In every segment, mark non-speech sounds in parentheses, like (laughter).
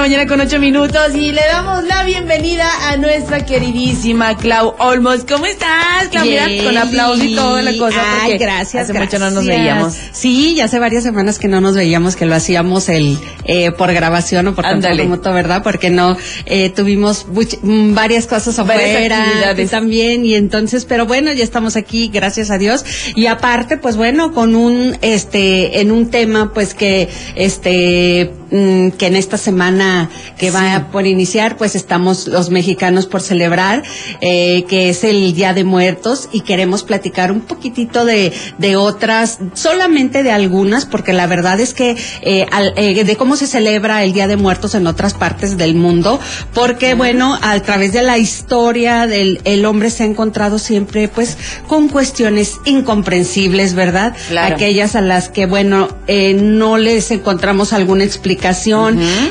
la mañana con ocho minutos y le damos la bienvenida a nuestra queridísima Clau Olmos. ¿Cómo estás, Clau? Mira, con aplausos y toda la cosa. Ay, gracias. Hace gracias. mucho no nos veíamos. Sí, ya hace varias semanas que no nos veíamos, que lo hacíamos el eh, por grabación o por remoto, ¿verdad? Porque no eh, tuvimos mm, varias cosas Varias afuera y también y entonces, pero bueno, ya estamos aquí, gracias a Dios. Y aparte, pues bueno, con un este en un tema pues que este mm, que en esta semana que va por iniciar, pues estamos los mexicanos por celebrar, eh, que es el Día de Muertos, y queremos platicar un poquitito de, de otras, solamente de algunas, porque la verdad es que eh, al- eh, de cómo se celebra el Día de Muertos en otras partes del mundo, porque bueno, a través de la historia del el hombre se ha encontrado siempre pues con cuestiones incomprensibles, ¿verdad? Claro. Aquellas a las que bueno, eh, no les encontramos alguna explicación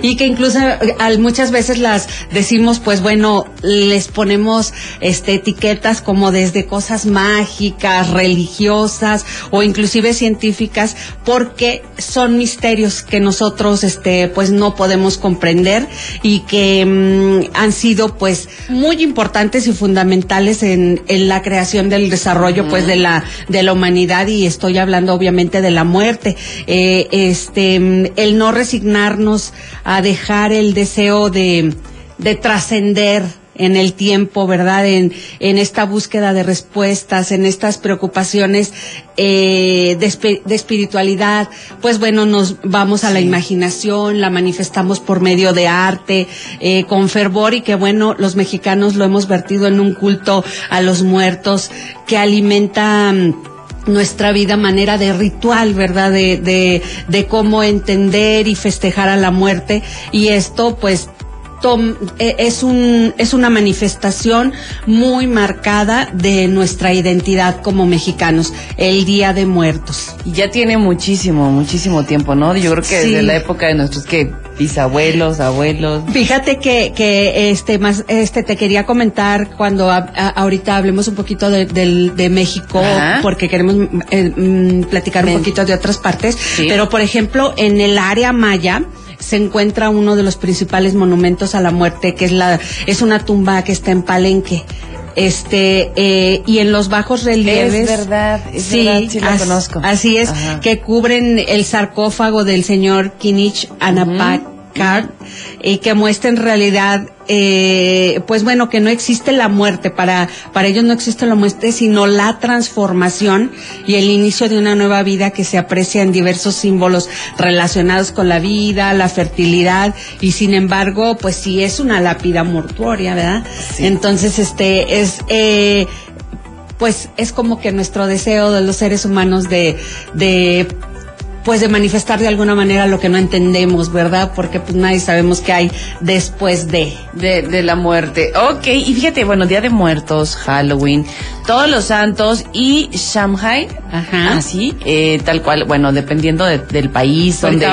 Y que incluso al- muchas veces las decimos, pues bueno, les ponemos este etiquetas como desde cosas mágicas, religiosas o inclusive científicas, porque son misterios que nosotros este pues no podemos comprender y que mm, han sido pues muy importantes y fundamentales en, en la creación del desarrollo pues de la de la humanidad. Y estoy hablando obviamente de la muerte. Eh, este mm, el no a dejar el deseo de de trascender en el tiempo, ¿verdad? En, en esta búsqueda de respuestas, en estas preocupaciones eh, de espiritualidad, pues bueno, nos vamos a la imaginación, la manifestamos por medio de arte, eh, con fervor y que bueno, los mexicanos lo hemos vertido en un culto a los muertos que alimenta... nuestra vida manera de ritual, ¿verdad? De, de cómo entender y festejar a la muerte. Y esto, pues, tom- eh, es un es una manifestación muy marcada de nuestra identidad como mexicanos, el Día de Muertos. Y ya tiene muchísimo, muchísimo tiempo, ¿no? Yo creo que Sí. desde la época de nuestros que bisabuelos, abuelos. Fíjate que, que este más este te quería comentar cuando a- a- ahorita hablemos un poquito de, del- de México Ajá. porque queremos eh, mm, platicar un poquito de otras partes, Sí. pero por ejemplo en el área maya se encuentra uno de los principales monumentos a la muerte que es la es una tumba que está en Palenque. Este, eh, y en los bajos relieves. Es verdad, es verdad, sí la as- conozco. Así es, Ajá. que cubren el sarcófago del señor Kinich Anapacar y que muestra en realidad, eh, pues bueno, que no existe la muerte, para, para ellos no existe la muerte, sino la transformación y el inicio de una nueva vida que se aprecia en diversos símbolos relacionados con la vida, la fertilidad y sin embargo, pues sí es una lápida mortuoria, ¿verdad? Sí. Entonces, este es... Eh, pues es como que nuestro deseo de los seres humanos de, de pues de manifestar de alguna manera lo que no entendemos, ¿verdad? Porque pues nadie sabemos qué hay después de. De, de la muerte. Ok, y fíjate, bueno, Día de Muertos, Halloween, Todos los Santos y Shanghai. Ajá. Así, eh, tal cual, bueno, dependiendo de- del país donde,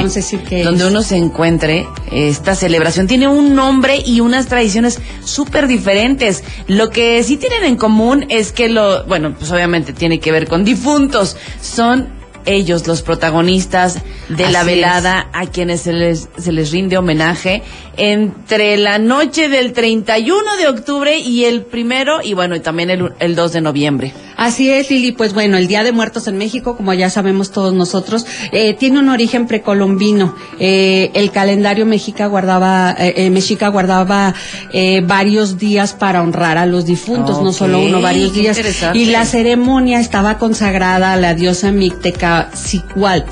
donde uno se encuentre, esta celebración tiene un nombre y unas tradiciones súper diferentes. Lo que sí tienen en común es que lo, bueno, pues obviamente tiene que ver con difuntos. Son ellos los protagonistas de la velada a quienes se les, se les rinde homenaje entre la noche del 31 de octubre y el primero, y bueno, y también el, el 2 de noviembre. Así es, Lili. Pues bueno, el Día de Muertos en México, como ya sabemos todos nosotros, eh, tiene un origen precolombino. Eh, el calendario mexica guardaba, eh, eh, mexica guardaba eh, varios días para honrar a los difuntos, no solo uno, varios días. Y la ceremonia estaba consagrada a la diosa Micteca Cicualt.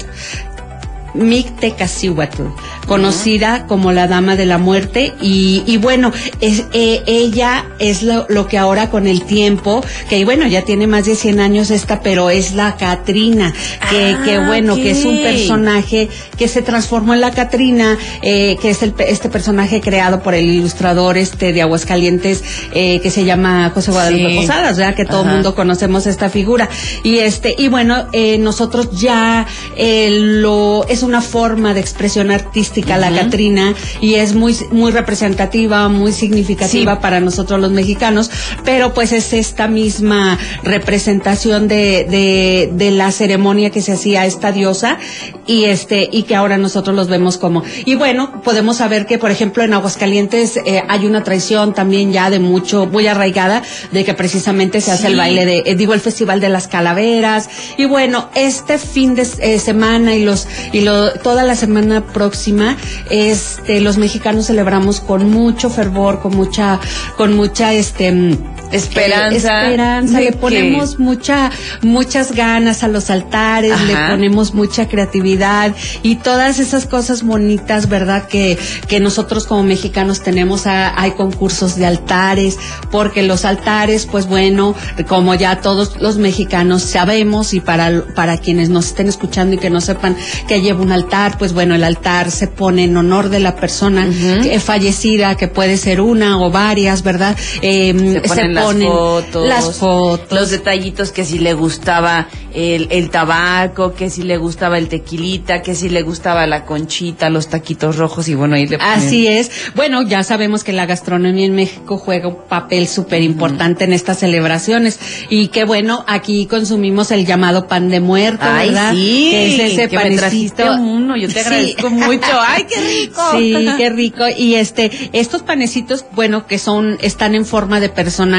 Mictecacihuatl, conocida como la Dama de la Muerte y, y bueno, es, eh, ella es lo, lo que ahora con el tiempo, que bueno, ya tiene más de 100 años esta, pero es la Catrina, que, Ah, que bueno, que es un personaje que se transformó en la Catrina, eh, que es el, este personaje creado por el ilustrador este de Aguascalientes, eh, que se llama José Guadalupe Sí. Posadas, ¿verdad? Que todo el mundo conocemos esta figura. Y este, y bueno, eh, nosotros ya eh, lo, es una forma de expresión artística la Catrina y es muy muy representativa, muy significativa para nosotros los mexicanos, pero pues es esta misma representación de, de, de la ceremonia que se hacía esta diosa y este y que ahora nosotros los vemos como y bueno podemos saber que por ejemplo en Aguascalientes eh, hay una tradición también ya de mucho muy arraigada de que precisamente se hace el baile de eh, digo el festival de las calaveras y bueno este fin de eh, semana y los y toda la semana próxima este los mexicanos celebramos con mucho fervor con mucha con mucha este esperanza esperanza le ponemos mucha muchas ganas a los altares le ponemos mucha creatividad y todas esas cosas bonitas, ¿verdad? Que, que nosotros como mexicanos tenemos, hay concursos de altares, porque los altares, pues bueno, como ya todos los mexicanos sabemos y para, para quienes nos estén escuchando y que no sepan que lleva un altar, pues bueno, el altar se pone en honor de la persona fallecida, que puede ser una o varias, ¿verdad? Eh, se ponen, las, fotos, las fotos, los detallitos que si le gustaba el, el tabaco, que si le gustaba el tequilita, que si le gustaba la conchita, los taquitos rojos y bueno, ahí le Así es. Bueno, ya sabemos que la gastronomía en México juega un papel súper importante en estas celebraciones y que bueno, aquí consumimos el llamado pan de muerto, Ay, ¿verdad? Sí, que es ese que panecito. uno, yo te agradezco (laughs) mucho. Ay, qué rico. Sí, qué rico. Y este, estos panecitos, bueno, que son, están en forma de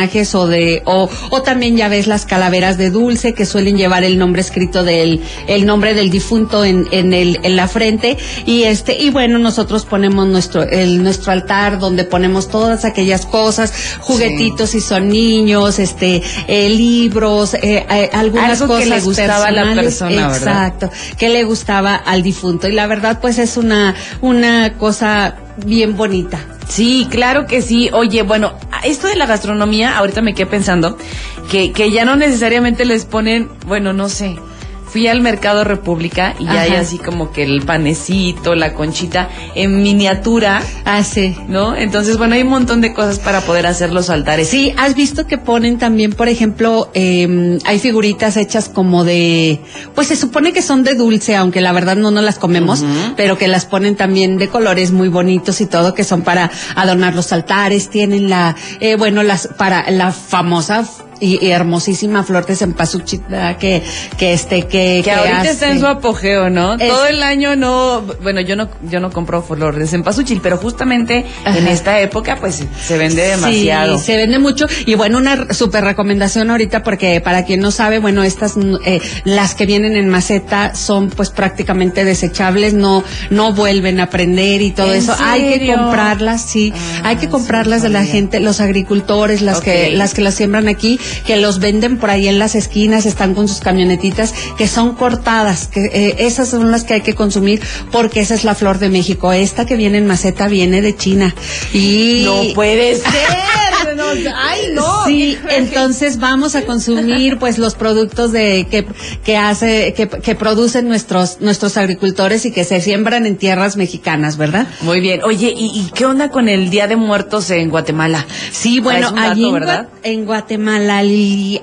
personajes o de, o, o también ya ves las calaveras de dulce que suelen llevar el nombre escrito del, el nombre del difunto en, en el, en la frente. Y este, y bueno, nosotros ponemos nuestro, el, nuestro altar donde ponemos todas aquellas cosas, juguetitos si son niños, este, eh, libros, eh, eh, algunas Algo cosas que le gustaba a la persona, ¿verdad? Exacto, que le gustaba al difunto. Y la verdad, pues es una, una cosa bien bonita. Sí, claro que sí. Oye, bueno, esto de la gastronomía, ahorita me quedé pensando que, que ya no necesariamente les ponen, bueno, no sé. Fui al Mercado República y ya hay Ajá. así como que el panecito, la conchita en miniatura, Ah, sí. ¿no? Entonces, bueno, hay un montón de cosas para poder hacer los altares. Sí, has visto que ponen también, por ejemplo, eh, hay figuritas hechas como de, pues se supone que son de dulce, aunque la verdad no nos las comemos, pero que las ponen también de colores muy bonitos y todo, que son para adornar los altares, tienen la, eh, bueno, las, para la famosa y, y hermosísima flor de cempasúchil, ¿verdad? que, que este, que, que ahorita está en su apogeo, ¿no? Es- Todo el año no, bueno, yo no, yo no compro flor de cempasúchil, pero justamente en esta época, pues, se vende demasiado. Sí, se vende mucho. Y bueno, una super recomendación ahorita, porque para quien no sabe, bueno, estas, mm, eh, las que vienen en maceta son pues prácticamente desechables, no, no vuelven a prender y todo ¿En eso. Hay que comprarlas, sí. Ah, Hay que sí, comprarlas de la gente, los agricultores, las que, las que las siembran aquí, que los venden por ahí en las esquinas, están con sus camionetitas, que son cortadas, que eh, esas son las que hay que consumir, porque esa es la flor de México. Esta que viene en maceta viene de China. Y No puede ser. No, ay, no. Sí, entonces vamos a consumir pues los productos de que, que hace que, que producen nuestros nuestros agricultores y que se siembran en tierras mexicanas, ¿verdad? Muy bien. Oye, ¿y, y qué onda con el Día de Muertos en Guatemala? Sí, bueno, dato, allí en, ¿verdad? en Guatemala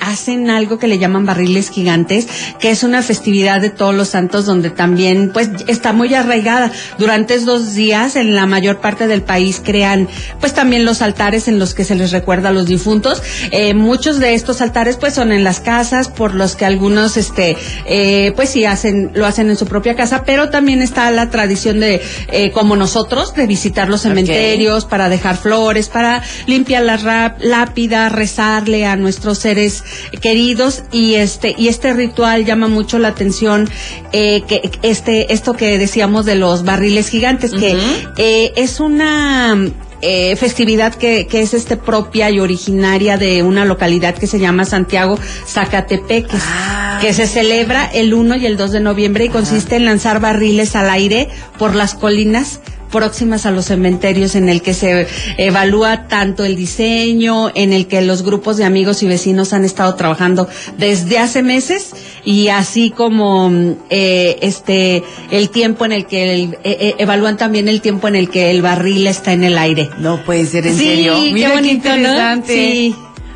hacen algo que le llaman barriles gigantes, que es una festividad de todos los santos donde también pues está muy arraigada. Durante estos días en la mayor parte del país crean pues también los altares en los que se les recuerda a los difuntos. Eh, muchos de estos altares pues son en las casas, por los que algunos este eh, pues sí hacen lo hacen en su propia casa, pero también está la tradición de eh, como nosotros de visitar los cementerios para dejar flores, para limpiar la rap- lápida, rezarle a nuestros seres queridos. Y este y este ritual llama mucho la atención eh, que este esto que decíamos de los barriles gigantes que es una eh, festividad que, que es este propia y originaria de una localidad que se llama Santiago Zacatepeques, Ah. que se celebra el 1 y el 2 de noviembre y consiste en lanzar barriles al aire por las colinas próximas a los cementerios en el que se evalúa tanto el diseño, en el que los grupos de amigos y vecinos han estado trabajando desde hace meses y así como mm, eh, este el tiempo en el que el- eh, evalúan también el tiempo en el que el barril está en el aire. No puede ser, en Sí, serio. qué Mira qué, bonito, interesante. Sí.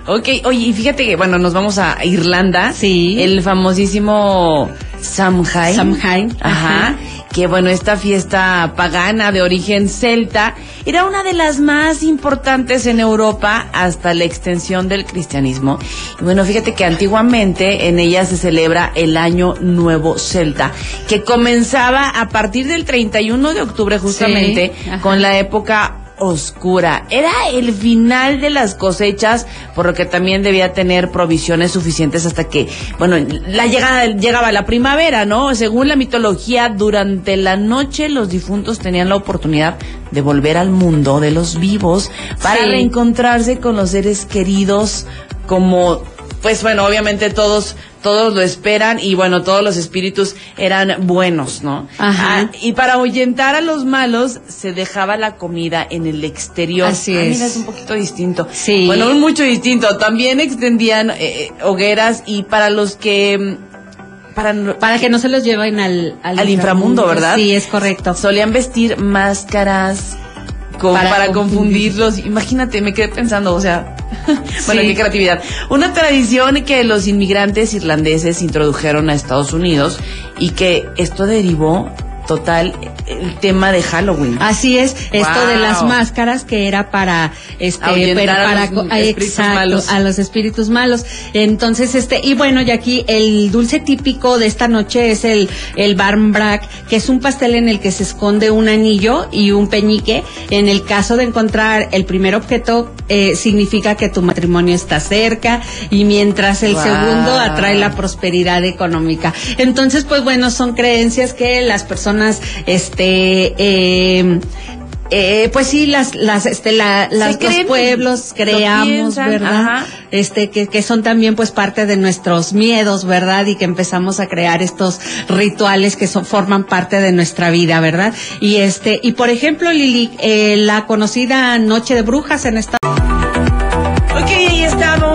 Ok, oye, y fíjate que, bueno, nos vamos a Irlanda. Sí. El famosísimo Samhain. Samhain, Ajá. ajá. Que bueno, esta fiesta pagana de origen celta era una de las más importantes en Europa hasta la extensión del cristianismo. Y bueno, fíjate que antiguamente en ella se celebra el Año Nuevo Celta, que comenzaba a partir del 31 de octubre justamente Sí, con la época oscura. Era el final de las cosechas, por lo que también debía tener provisiones suficientes hasta que, bueno, la llegada llegaba la primavera, ¿no? Según la mitología, durante la noche los difuntos tenían la oportunidad de volver al mundo de los vivos para Sí. reencontrarse con los seres queridos como pues bueno, obviamente todos todos lo esperan y bueno, todos los espíritus eran buenos, ¿no? Ajá. Ah, y para ahuyentar a los malos se dejaba la comida en el exterior. Así Ah, es. mira, es un poquito distinto. Sí. Bueno, mucho distinto. También extendían eh, eh, hogueras y para los que mm, para Para que no se los lleven al, Al inframundo, ¿verdad? Sí, es correcto. solían vestir máscaras como para, Para confundirlos. Imagínate, me quedé pensando, o sea, (laughs) bueno, Sí. qué creatividad. Una tradición que los inmigrantes irlandeses introdujeron a Estados Unidos y que esto derivó total el tema de Halloween. Así es, esto de las máscaras que era para este pero a para los exacto, malos. a los espíritus malos. Entonces, este y bueno, y aquí el dulce típico de esta noche es el el barmbrack, que es un pastel en el que se esconde un anillo y un peñique. En el caso de encontrar el primer objeto eh, significa que tu matrimonio está cerca y mientras el Wow. segundo atrae la prosperidad económica. Entonces, pues bueno, son creencias que las personas, este, eh, eh, pues sí, las, las, este, la, las, los pueblos lo creamos, piensan, ¿verdad? ajá. Este, que, que son también pues parte de nuestros miedos, ¿verdad? Y que empezamos a crear estos rituales que son, forman parte de nuestra vida, ¿verdad? Y este, y por ejemplo, Lili, eh, la conocida Noche de Brujas en esta Ok, ahí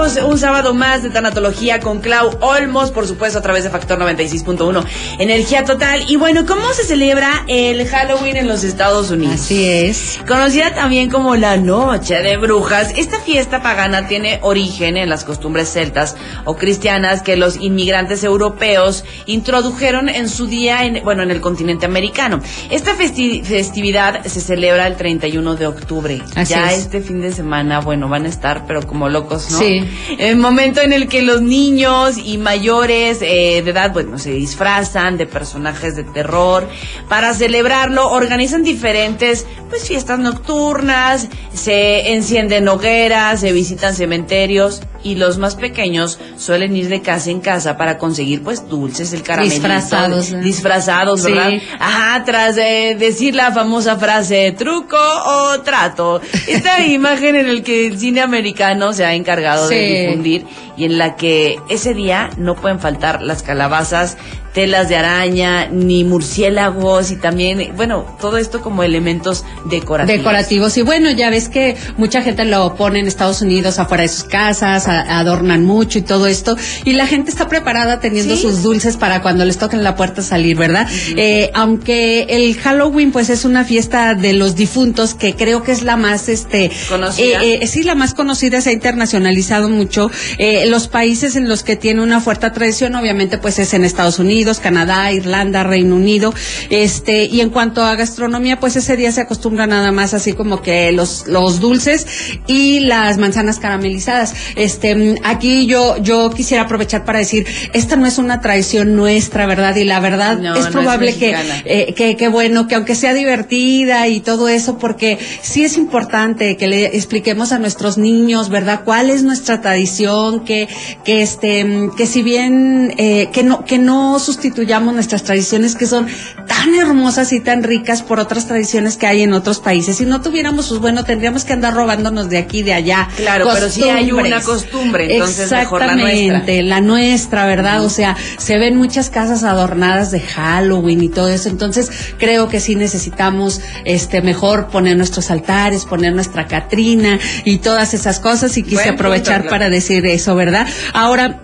un sábado más de tanatología con Clau Olmos, por supuesto a través de Factor 96.1, Energía Total. Y bueno, ¿cómo se celebra el Halloween en los Estados Unidos? Así es. Conocida también como la Noche de Brujas, esta fiesta pagana tiene origen en las costumbres celtas o cristianas que los inmigrantes europeos introdujeron en su día, en, bueno, en el continente americano. Esta festi- festividad se celebra el 31 de octubre. Así ya es. este fin de semana, bueno, van a estar, pero como locos, ¿no? Sí. El momento en el que los niños y mayores eh, de edad, bueno, se disfrazan de personajes de terror. Para celebrarlo, organizan diferentes, pues, fiestas nocturnas, se encienden hogueras, se visitan cementerios y los más pequeños suelen ir de casa en casa para conseguir, pues, dulces, el caramelo. Disfrazados, ¿eh? Disfrazados, Sí. ¿verdad? Ajá, tras de decir la famosa frase truco o trato. Esta (laughs) imagen en el que el cine americano se ha encargado de Sí. Difundir y en la que ese día no pueden faltar las calabazas, telas de araña, ni murciélagos y también, bueno, todo esto como elementos decorativos. Decorativos. Y bueno, ya ves que mucha gente lo pone en Estados Unidos afuera de sus casas, a- adornan mucho y todo esto. Y la gente está preparada teniendo Sí. sus dulces para cuando les toquen la puerta salir, ¿verdad? Eh, aunque el Halloween pues es una fiesta de los difuntos que creo que es la más, este, Conocida. eh, eh, sí, la más conocida, se ha internacionalizado mucho. Eh, los países en los que tiene una fuerte tradición, obviamente, pues es en Estados Unidos, Canadá, Irlanda, Reino Unido. Este, y en cuanto a gastronomía, pues ese día se acostumbra nada más así como que los, los dulces y las manzanas caramelizadas. Este, aquí yo, yo quisiera aprovechar para decir, esta no es una tradición nuestra, ¿verdad? Y la verdad No, es no es probable que, eh, que, que bueno, que aunque sea divertida y todo eso, porque sí es importante que le expliquemos a nuestros niños, ¿verdad? ¿Cuál es nuestra tradición? Que, que este, que si bien, eh, que no, que no sustituyamos nuestras tradiciones que son tan hermosas y tan ricas por otras tradiciones que hay en otros países. Si no tuviéramos, pues bueno, tendríamos que andar robándonos de aquí y de allá. Claro, pero sí hay una costumbre, entonces mejor la nuestra. Exactamente, la nuestra, ¿verdad? O sea, se ven muchas casas adornadas de Halloween y todo eso, entonces creo que sí necesitamos este mejor poner nuestros altares, poner nuestra Catrina y todas esas cosas y quise Buen punto, aprovechar para decir eso, ¿verdad? Ahora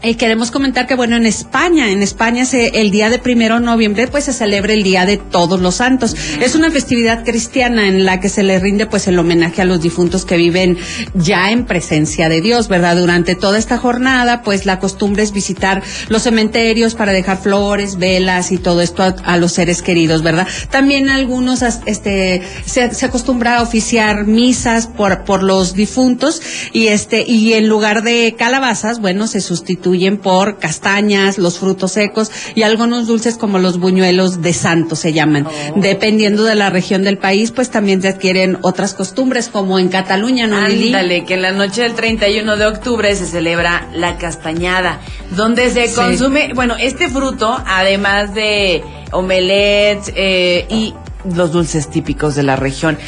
eh, queremos comentar que bueno en España, en España se, el día de primero de noviembre pues se celebra el día de todos los santos. Es una festividad cristiana en la que se le rinde pues el homenaje a los difuntos que viven ya en presencia de Dios, ¿verdad? Durante toda esta jornada pues la costumbre es visitar los cementerios para dejar flores, velas y todo esto a, los seres queridos, ¿verdad? También algunos este se, se acostumbra a oficiar misas por por los difuntos y este y en lugar de calabazas, bueno, se sustituye por castañas, los frutos secos y algunos dulces como los buñuelos de santo se llaman. Oh. Dependiendo de la región del país, pues también se adquieren otras costumbres como en Cataluña, ¿no, Ándale, que en la noche del 31 de octubre se celebra la castañada, donde se consume, bueno, este fruto, además de omelette eh, y los dulces típicos de la región.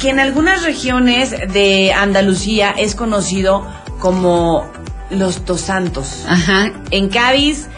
Que en algunas regiones de Andalucía es conocido como los Tosantos. Ajá. En Cádiz,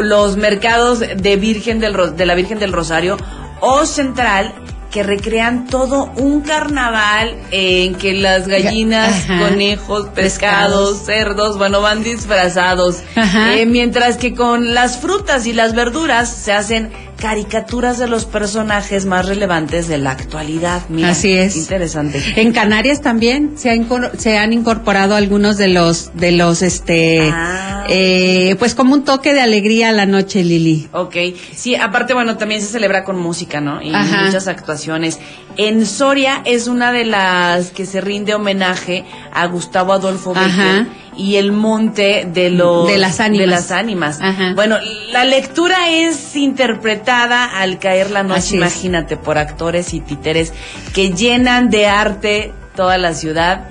los mercados de Virgen del de la Virgen del Rosario o Central que recrean todo un carnaval en que las gallinas, conejos, pescados, cerdos, bueno, van disfrazados. Eh, mientras que con las frutas y las verduras se hacen caricaturas de los personajes más relevantes de la actualidad. Mira, Así es. Interesante. En Canarias también se han, se han incorporado algunos de los, de los, este, ah. Eh, pues como un toque de alegría a la noche, Lili. Ok. Sí, aparte, bueno, también se celebra con música, ¿no? Y muchas actuaciones. En Soria es una de las que se rinde homenaje a Gustavo Adolfo Becker y el monte de los de las ánimas. De las ánimas. Bueno, la lectura es interpretada al caer la noche, imagínate, por actores y títeres que llenan de arte toda la ciudad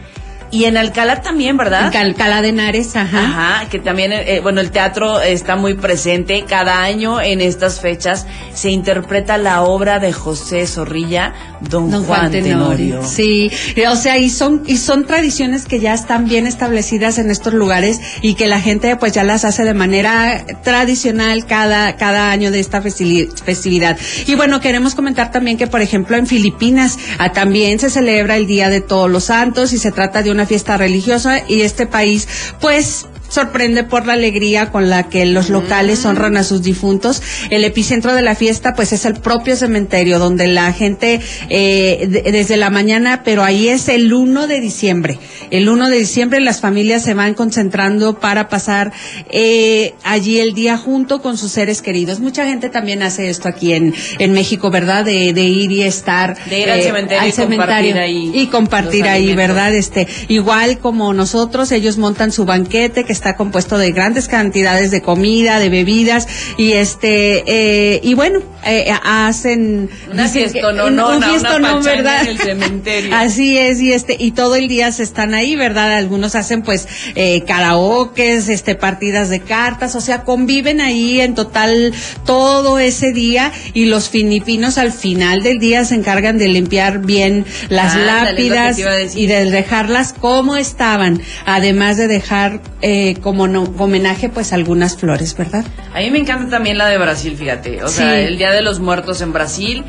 y en Alcalá también, ¿verdad? En Alcalá de Henares, ajá. Ajá, que también, eh, bueno, el teatro está muy presente. Cada año en estas fechas se interpreta la obra de José Zorrilla, Don, Juan, Tenorio. Sí, o sea, y son, y son tradiciones que ya están bien establecidas en estos lugares y que la gente pues ya las hace de manera tradicional cada, cada año de esta festividad. Y bueno, queremos comentar también que, por ejemplo, en Filipinas ah, también se celebra el Día de Todos los Santos y se trata de una una fiesta religiosa y este país pues sorprende por la alegría con la que los locales honran a sus difuntos. El epicentro de la fiesta, pues, es el propio cementerio, donde la gente eh, desde la mañana, pero ahí es el 1 de diciembre. El 1 de diciembre las familias se van concentrando para pasar eh, allí el día junto con sus seres queridos. Mucha gente también hace esto aquí en, en México, ¿verdad? De, ir y estar de ir al eh, cementerio, y compartir ahí y compartir ahí, ¿verdad? Este, igual como nosotros, ellos montan su banquete que está compuesto de grandes cantidades de comida, de bebidas y este eh, y bueno eh, hacen una fiesta no no un no verdad en el cementerio. (laughs) así es y este y todo el día se están ahí verdad algunos hacen pues eh, karaokes este partidas de cartas o sea conviven ahí en total todo ese día y los filipinos al final del día se encargan de limpiar bien las lápidas y de dejarlas como estaban además de dejar eh, como homenaje pues algunas flores, ¿verdad? A mí me encanta también la de Brasil, fíjate. O sea, el Día de los Muertos en Brasil,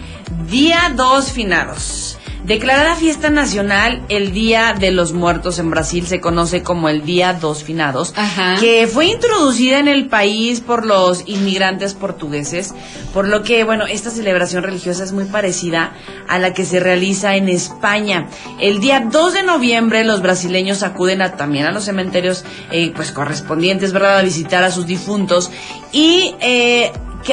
día dos finados. Declarada fiesta nacional, el Día de los Muertos en Brasil se conoce como el Día dos Finados, que fue introducida en el país por los inmigrantes portugueses, por lo que, bueno, esta celebración religiosa es muy parecida a la que se realiza en España. El día 2 de noviembre los brasileños acuden también a los cementerios eh, pues correspondientes, ¿verdad?, a visitar a sus difuntos y eh,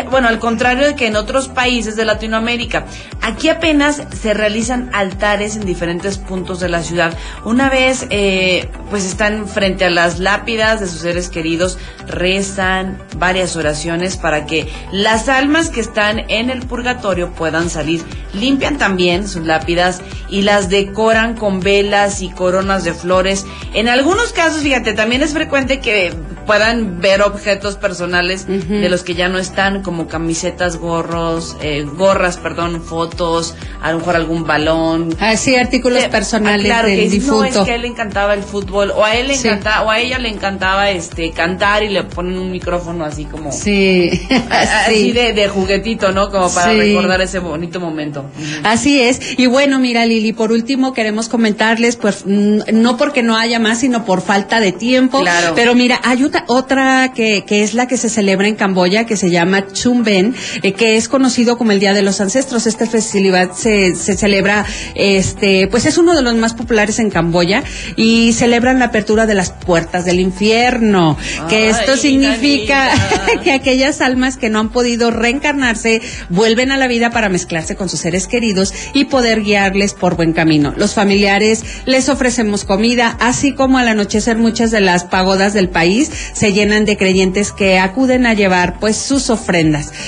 bueno, al contrario de que en otros países de Latinoamérica, aquí apenas se realizan altares en diferentes puntos de la ciudad. Una vez, eh, pues están frente a las lápidas de sus seres queridos, rezan varias oraciones para que las almas que están en el purgatorio puedan salir. Limpian también sus lápidas y las decoran con velas y coronas de flores. En algunos casos, fíjate, también es frecuente que puedan ver objetos personales de los que ya no están, como camisetas, gorros, eh, gorras, perdón, fotos, a lo mejor algún balón. Ah, sí, artículos eh, personales claro, del que difunto. No, es que a él le encantaba el fútbol, o a él le encantaba, o a ella le encantaba este cantar y le ponen un micrófono así como. Sí. (laughs) así de, de, juguetito, ¿no? Como para recordar ese bonito momento. Así es. Y bueno, mira, Lili, por último queremos comentarles, pues, no porque no haya más, sino por falta de tiempo. Claro. Pero mira, esta otra que, que es la que se celebra en Camboya, que se llama Chumben, eh, que es conocido como el Día de los Ancestros. Este festival se, se celebra, este, pues es uno de los más populares en Camboya y celebran la apertura de las puertas del infierno, que esto significa (laughs) que aquellas almas que no han podido reencarnarse vuelven a la vida para mezclarse con sus seres queridos y poder guiarles por buen camino. Los familiares les ofrecemos comida, así como al anochecer muchas de las pagodas del país se llenan de creyentes que acuden a llevar pues sus ofrendas.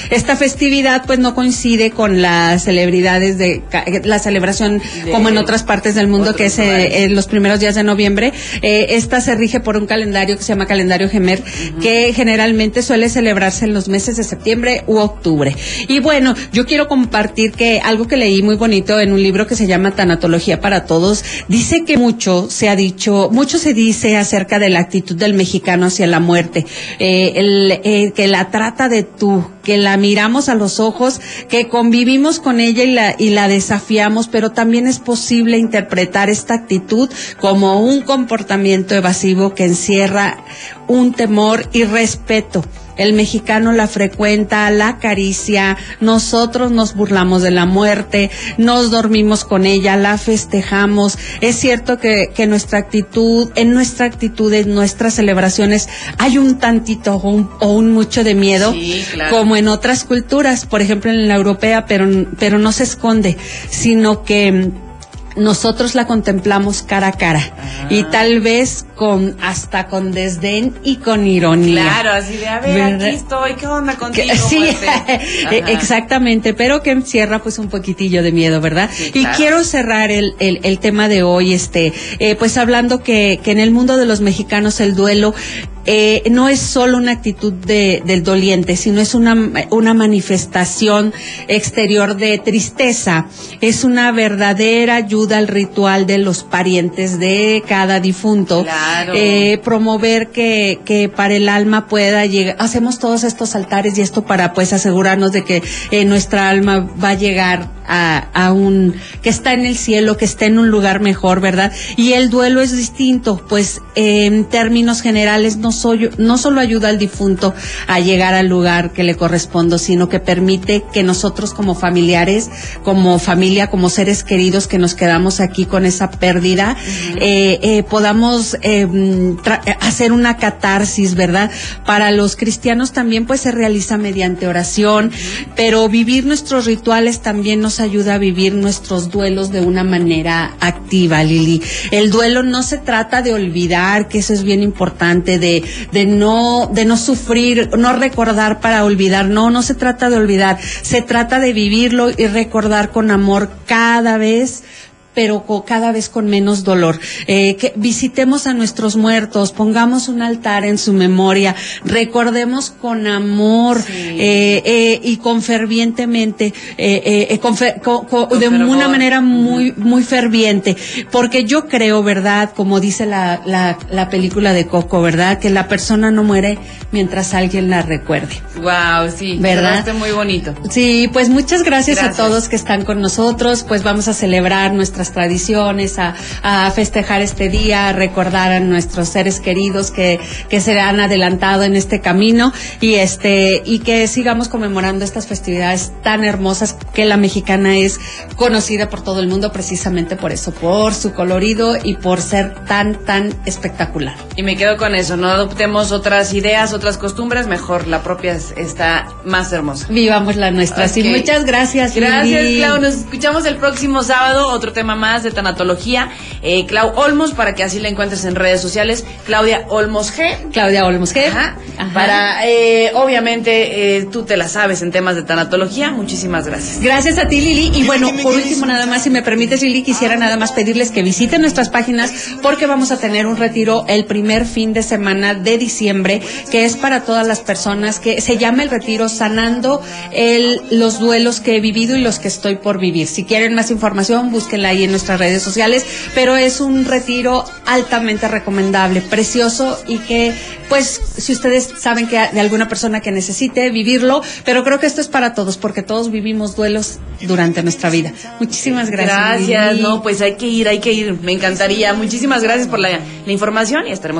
Esta festividad pues no coincide con las celebridades de ca- la celebración De como en otras partes del mundo que es eh, en los primeros días de noviembre. Eh, esta se rige por un calendario que se llama calendario Gemer, que generalmente suele celebrarse en los meses de septiembre u octubre. Y bueno, yo quiero compartir que algo que leí muy bonito en un libro que se llama Tanatología para Todos, dice que mucho se ha dicho, mucho se dice acerca de la actitud del mexicano hacia la muerte, eh, el, eh, que la trata de que la miramos a los ojos, que convivimos con ella y la, y la desafiamos, pero también es posible interpretar esta actitud como un comportamiento evasivo que encierra un temor y respeto. El mexicano la frecuenta, la acaricia, nosotros nos burlamos de la muerte, nos dormimos con ella, la festejamos. Es cierto que, que nuestra actitud, en nuestra actitud, en nuestras celebraciones, hay un tantito o un, o un mucho de miedo, Sí, claro. como en otras culturas, por ejemplo en la europea, pero, pero no se esconde, sino que nosotros la contemplamos cara a cara y tal vez con hasta con desdén y con ironía. Claro, así de, a ver, ¿Verdad? aquí estoy, ¿qué onda contigo? (laughs) Sí, (laughs) Ajá. exactamente, pero que encierra pues un poquitillo de miedo, ¿verdad? Sí, y claro. quiero cerrar el, el, el tema de hoy, este, eh, pues hablando que, que en el mundo de los mexicanos el duelo eh, no es solo una actitud de, del doliente, sino es una, una manifestación exterior de tristeza, es una verdadera ayuda al ritual de los parientes de cada difunto. Claro. Eh, promover que, que para el alma pueda llegar, hacemos todos estos altares y esto para pues asegurarnos de que eh, nuestra alma va a llegar a, a un, que está en el cielo, que está en un lugar mejor, ¿verdad? Y el duelo es distinto, pues eh, en términos generales no, soy, no solo ayuda al difunto a llegar al lugar que le corresponde, sino que permite que nosotros como familiares, como familia, como seres queridos que nos quedamos aquí con esa pérdida, eh, eh, podamos eh, hacer una catarsis, ¿verdad? Para los cristianos también pues se realiza mediante oración, pero vivir nuestros rituales también nos ayuda a vivir nuestros duelos de una manera activa, Lili. El duelo no se trata de olvidar, que eso es bien importante, de, de no, de no sufrir, no recordar para olvidar, no, no se trata de olvidar, se trata de vivirlo y recordar con amor cada vez pero cada vez con menos dolor. Eh, que visitemos a nuestros muertos, pongamos un altar en su memoria, recordemos con amor Sí. eh, eh, y con fervientemente, eh, eh, eh, con fe- co- co- Con de una manera muy, muy ferviente, porque yo creo, ¿verdad? Como dice la, la, la película de Coco, ¿verdad? Que la persona no muere mientras alguien la recuerde. Wow, sí, ¿Verdad? muy bonito. Sí, pues muchas gracias, Gracias. a todos que están con nosotros. Pues vamos a celebrar nuestras tradiciones, a, a festejar este día, a recordar a nuestros seres queridos que, que se han adelantado en este camino y este y que sigamos conmemorando estas festividades tan hermosas que la mexicana es conocida por todo el mundo precisamente por eso, por su colorido y por ser tan tan espectacular. Y me quedo con eso, no adoptemos otras ideas, otras costumbres, mejor la propia es- está más hermosa. Vivamos la nuestra. Sí, Ok. muchas gracias. Gracias, Lili. Clau. Nos escuchamos el próximo sábado. Otro tema más de tanatología. Eh, Clau Olmos, para que así la encuentres en redes sociales. Claudia Olmos G. Claudia Olmos. Ajá. Para, eh, obviamente, eh, tú te la sabes en temas de tanatología. Muchísimas gracias. Gracias a ti, Lili. Y bueno, por último, nada más, si me permites, Lili, quisiera nada más pedirles que visiten nuestras páginas porque vamos a tener un retiro el primer fin de semana de diciembre, que es para todas las personas que se llama el retiro Sanando el, los duelos que he vivido y los que estoy por vivir. Si quieren más información, búsquenla ahí en nuestras redes sociales, pero es un retiro altamente recomendable, precioso y que, pues, si ustedes saben que de alguna persona que necesite vivirlo, pero creo que esto es para todos, porque todos vivimos duelos durante nuestra vida. Muchísimas gracias. Gracias. Lili. No, pues hay que ir, hay que ir. Me encantaría. Muchísimas gracias por la, la información y estaremos